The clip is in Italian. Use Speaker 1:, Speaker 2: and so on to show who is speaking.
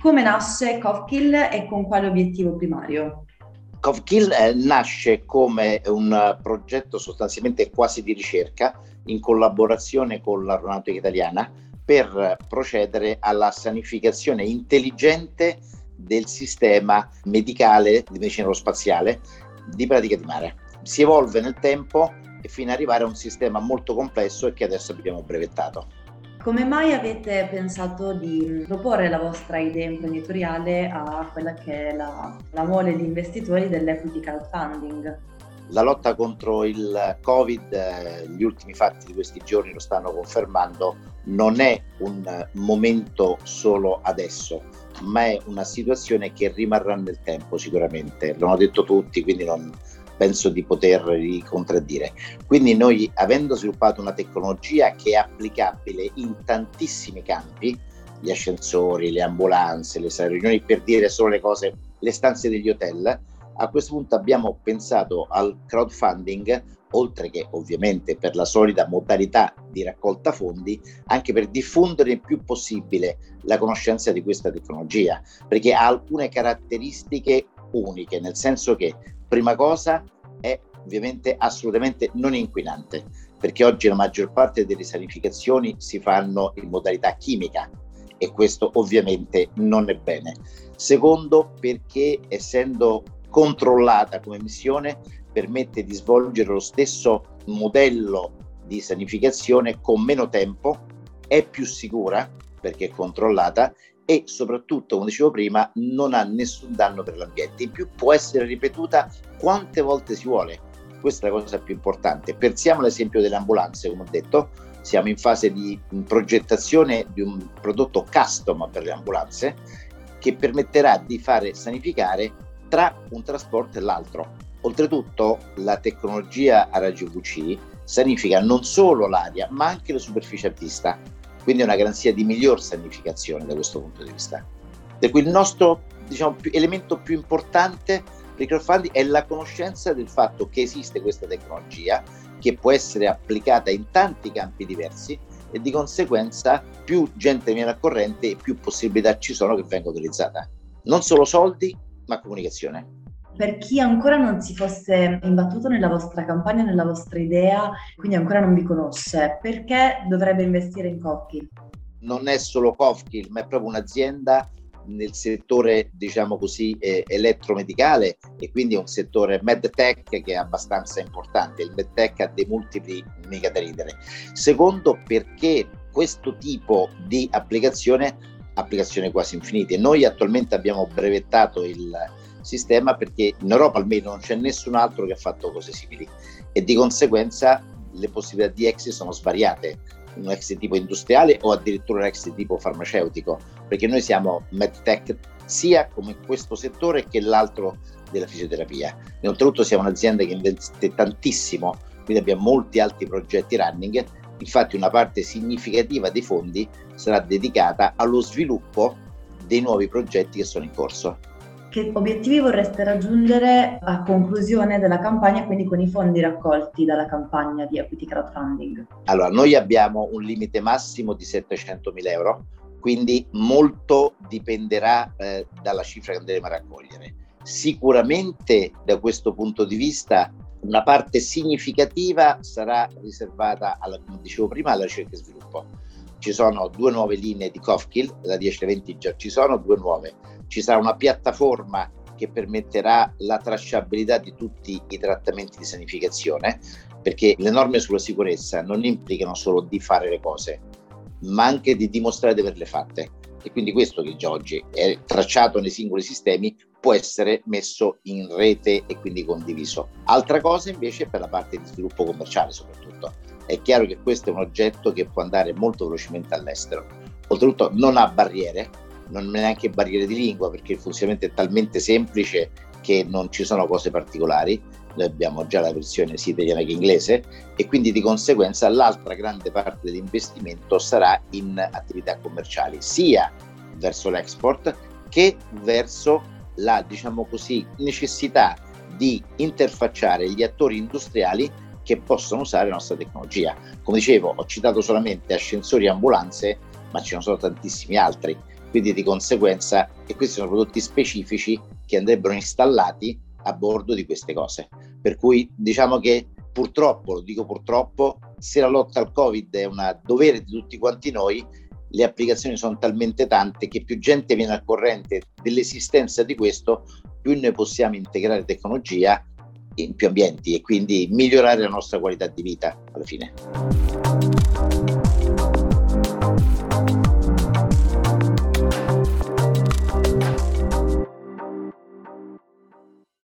Speaker 1: Come nasce Covkill e con quale obiettivo primario?
Speaker 2: Covkill eh, nasce come un progetto sostanzialmente quasi di ricerca in collaborazione con l'aeronautica italiana per procedere alla sanificazione intelligente del sistema medicale di medicina aerospaziale di pratica di mare. Si evolve nel tempo fino ad arrivare a un sistema molto complesso e che adesso abbiamo brevettato.
Speaker 1: Come mai avete pensato di proporre la vostra idea imprenditoriale a quella che è la, la mole di investitori dell'equity crowdfunding?
Speaker 2: La lotta contro il Covid, gli ultimi fatti di questi giorni lo stanno confermando, non è un momento solo adesso, ma è una situazione che rimarrà nel tempo sicuramente. L'hanno detto tutti, quindi non, penso di poter contraddire. Quindi noi avendo sviluppato una tecnologia che è applicabile in tantissimi campi, gli ascensori, le ambulanze, le sale riunioni, per dire solo le cose, le stanze degli hotel, a questo punto abbiamo pensato al crowdfunding, oltre che ovviamente per la solida modalità di raccolta fondi, anche per diffondere il più possibile la conoscenza di questa tecnologia, perché ha alcune caratteristiche uniche, nel senso che prima cosa è ovviamente assolutamente non inquinante, perché oggi la maggior parte delle sanificazioni si fanno in modalità chimica e questo ovviamente non è bene. Secondo, perché essendo controllata come missione permette di svolgere lo stesso modello di sanificazione con meno tempo, è più sicura perché è controllata e soprattutto, come dicevo prima, non ha nessun danno per l'ambiente. In più può essere ripetuta quante volte si vuole. Questa è la cosa più importante. Pensiamo all'esempio delle ambulanze, come ho detto, siamo in fase di progettazione di un prodotto custom per le ambulanze che permetterà di fare sanificare tra un trasporto e l'altro. Oltretutto la tecnologia a raggi UVC sanifica non solo l'aria ma anche le superfici a vista quindi è una garanzia di miglior sanificazione da questo punto di vista. Per cui il nostro diciamo, elemento più importante per il crowdfunding è la conoscenza del fatto che esiste questa tecnologia che può essere applicata in tanti campi diversi e di conseguenza più gente viene al corrente e più possibilità ci sono che venga utilizzata. Non solo soldi, ma comunicazione
Speaker 1: per chi ancora non si fosse imbattuto nella vostra campagna, nella vostra idea, quindi ancora non vi conosce, perché dovrebbe investire in Copkill?
Speaker 2: Non è solo Copkill, ma è proprio un'azienda nel settore, diciamo così, elettromedicale e quindi un settore medtech che è abbastanza importante. Il medtech ha dei multipli mica da ridere. Secondo, perché questo tipo di applicazione, applicazioni quasi infinite. Noi attualmente abbiamo brevettato il, sistema perché in Europa almeno non c'è nessun altro che ha fatto cose simili e di conseguenza le possibilità di exit sono svariate, un exit tipo industriale o addirittura un exit tipo farmaceutico, perché noi siamo medtech sia come questo settore che l'altro della fisioterapia. Oltretutto siamo un'azienda che investe tantissimo, quindi abbiamo molti altri progetti running, infatti una parte significativa dei fondi sarà dedicata allo sviluppo dei nuovi progetti che sono in corso.
Speaker 1: Che obiettivi vorreste raggiungere a conclusione della campagna, quindi con i fondi raccolti dalla campagna di equity crowdfunding?
Speaker 2: Allora, noi abbiamo un limite massimo di 700 mila euro, quindi molto dipenderà eh, dalla cifra che andremo a raccogliere. Sicuramente da questo punto di vista una parte significativa sarà riservata, alla, come dicevo prima, alla ricerca e sviluppo. Ci sono due nuove linee di Kofkill, da 10 alle 20 già ci sono, due nuove ci sarà una piattaforma che permetterà la tracciabilità di tutti i trattamenti di sanificazione, perché le norme sulla sicurezza non implicano solo di fare le cose, ma anche di dimostrare di averle fatte. E quindi questo che già oggi è tracciato nei singoli sistemi può essere messo in rete e quindi condiviso. Altra cosa invece per la parte di sviluppo commerciale soprattutto. È chiaro che questo è un oggetto che può andare molto velocemente all'estero. Oltretutto non ha barriere, non è neanche barriere di lingua perché il funzionamento è talmente semplice che non ci sono cose particolari. Noi abbiamo già la versione sia italiana che inglese e quindi di conseguenza l'altra grande parte dell'investimento sarà in attività commerciali, sia verso l'export che verso la, diciamo così, necessità di interfacciare gli attori industriali che possono usare la nostra tecnologia. Come dicevo, ho citato solamente ascensori e ambulanze, ma ci sono tantissimi altri. Quindi di conseguenza, e questi sono prodotti specifici che andrebbero installati a bordo di queste cose. Per cui diciamo che purtroppo, lo dico purtroppo, se la lotta al Covid è un dovere di tutti quanti noi, le applicazioni sono talmente tante che più gente viene al corrente dell'esistenza di questo, più noi possiamo integrare tecnologia in più ambienti e quindi migliorare la nostra qualità di vita alla fine.